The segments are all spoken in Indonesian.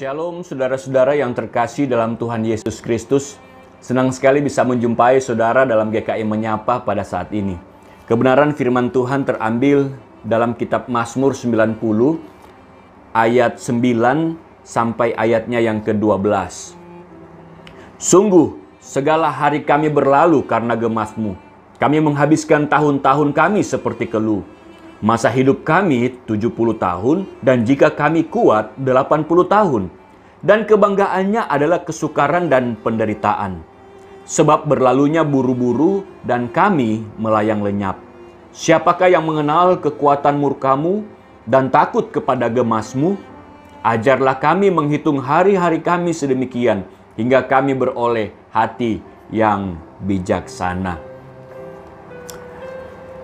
Shalom saudara-saudara yang terkasih dalam Tuhan Yesus Kristus. Senang sekali bisa menjumpai saudara dalam GKI Menyapa pada saat ini. Kebenaran firman Tuhan terambil dalam kitab Mazmur 90 ayat 9 sampai ayatnya yang ke-12. Sungguh, segala hari kami berlalu karena gemasmu. Kami menghabiskan tahun-tahun kami seperti keluh. Masa hidup kami 70 tahun dan jika kami kuat 80 tahun. Dan kebanggaannya adalah kesukaran dan penderitaan. Sebab berlalunya buru-buru dan kami melayang lenyap. Siapakah yang mengenal kekuatan murkamu dan takut kepada gemasmu? Ajarlah kami menghitung hari-hari kami sedemikian hingga kami beroleh hati yang bijaksana.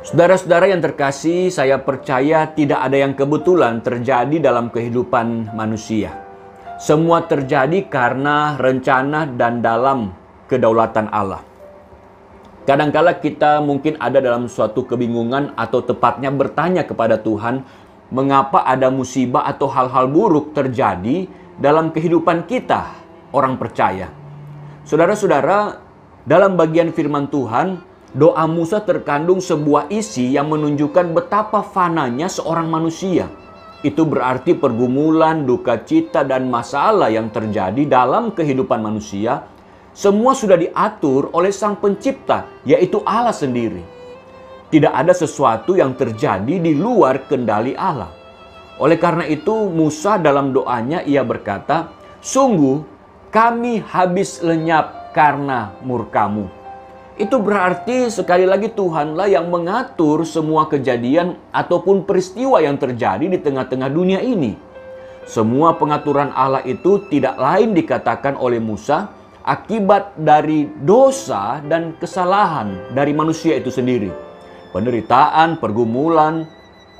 Saudara-saudara yang terkasih, saya percaya tidak ada yang kebetulan terjadi dalam kehidupan manusia. Semua terjadi karena rencana dan dalam kedaulatan Allah. Kadangkala kita mungkin ada dalam suatu kebingungan atau tepatnya bertanya kepada Tuhan, mengapa ada musibah atau hal-hal buruk terjadi dalam kehidupan kita, orang percaya. Saudara-saudara, dalam bagian firman Tuhan, Doa Musa terkandung sebuah isi yang menunjukkan betapa fananya seorang manusia. Itu berarti pergumulan, duka cita, dan masalah yang terjadi dalam kehidupan manusia semua sudah diatur oleh Sang Pencipta, yaitu Allah sendiri. Tidak ada sesuatu yang terjadi di luar kendali Allah. Oleh karena itu, Musa dalam doanya ia berkata, "Sungguh kami habis lenyap karena murkamu." Itu berarti sekali lagi Tuhanlah yang mengatur semua kejadian ataupun peristiwa yang terjadi di tengah-tengah dunia ini. Semua pengaturan Allah itu tidak lain dikatakan oleh Musa akibat dari dosa dan kesalahan dari manusia itu sendiri. Penderitaan, pergumulan,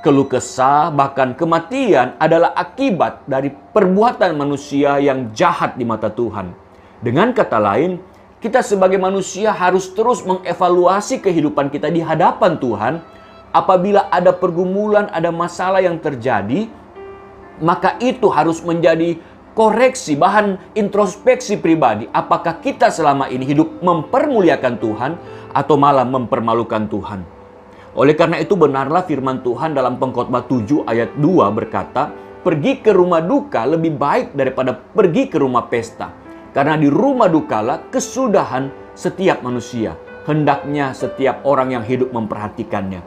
keluh kesah, bahkan kematian adalah akibat dari perbuatan manusia yang jahat di mata Tuhan. Dengan kata lain, kita sebagai manusia harus terus mengevaluasi kehidupan kita di hadapan Tuhan. Apabila ada pergumulan, ada masalah yang terjadi, maka itu harus menjadi koreksi, bahan introspeksi pribadi. Apakah kita selama ini hidup mempermuliakan Tuhan atau malah mempermalukan Tuhan? Oleh karena itu benarlah firman Tuhan dalam pengkhotbah 7 ayat 2 berkata, pergi ke rumah duka lebih baik daripada pergi ke rumah pesta. Karena di rumah dukalah kesudahan setiap manusia. Hendaknya setiap orang yang hidup memperhatikannya.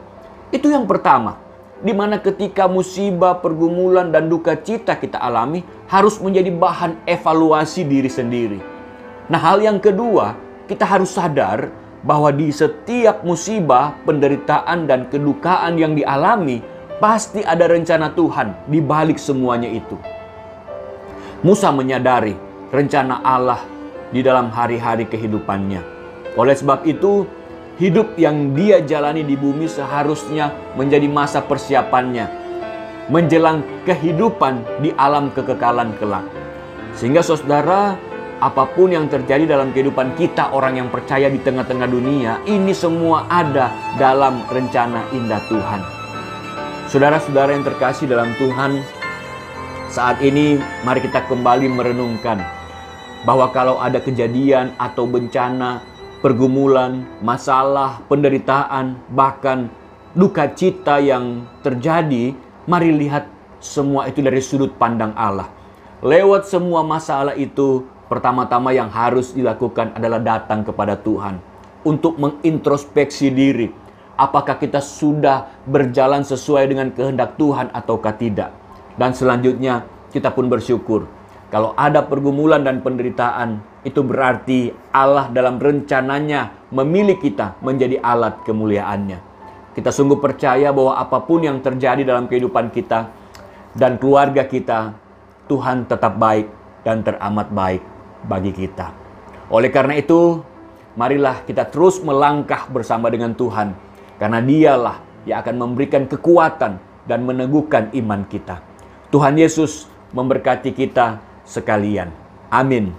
Itu yang pertama. Di mana ketika musibah, pergumulan, dan duka cita kita alami harus menjadi bahan evaluasi diri sendiri. Nah hal yang kedua, kita harus sadar bahwa di setiap musibah, penderitaan, dan kedukaan yang dialami, pasti ada rencana Tuhan di balik semuanya itu. Musa menyadari rencana Allah di dalam hari-hari kehidupannya. Oleh sebab itu, hidup yang dia jalani di bumi seharusnya menjadi masa persiapannya menjelang kehidupan di alam kekekalan kelak. Sehingga saudara, apa pun yang terjadi dalam kehidupan kita orang yang percaya di tengah-tengah dunia, ini semua ada dalam rencana indah Tuhan. Saudara-saudara yang terkasih dalam Tuhan, saat ini mari kita kembali merenungkan bahwa kalau ada kejadian atau bencana, pergumulan, masalah, penderitaan, bahkan duka cita yang terjadi, mari lihat semua itu dari sudut pandang Allah. Lewat semua masalah itu, pertama-tama yang harus dilakukan adalah datang kepada Tuhan untuk mengintrospeksi diri. Apakah kita sudah berjalan sesuai dengan kehendak Tuhan ataukah tidak? Dan selanjutnya kita pun bersyukur kalau ada pergumulan dan penderitaan, itu berarti Allah dalam rencananya memilih kita menjadi alat kemuliaannya. Kita sungguh percaya bahwa apa pun yang terjadi dalam kehidupan kita dan keluarga kita, Tuhan tetap baik dan teramat baik bagi kita. Oleh karena itu, marilah kita terus melangkah bersama dengan Tuhan, karena Dialah yang akan memberikan kekuatan dan meneguhkan iman kita. Tuhan Yesus memberkati kita sekalian. Amin.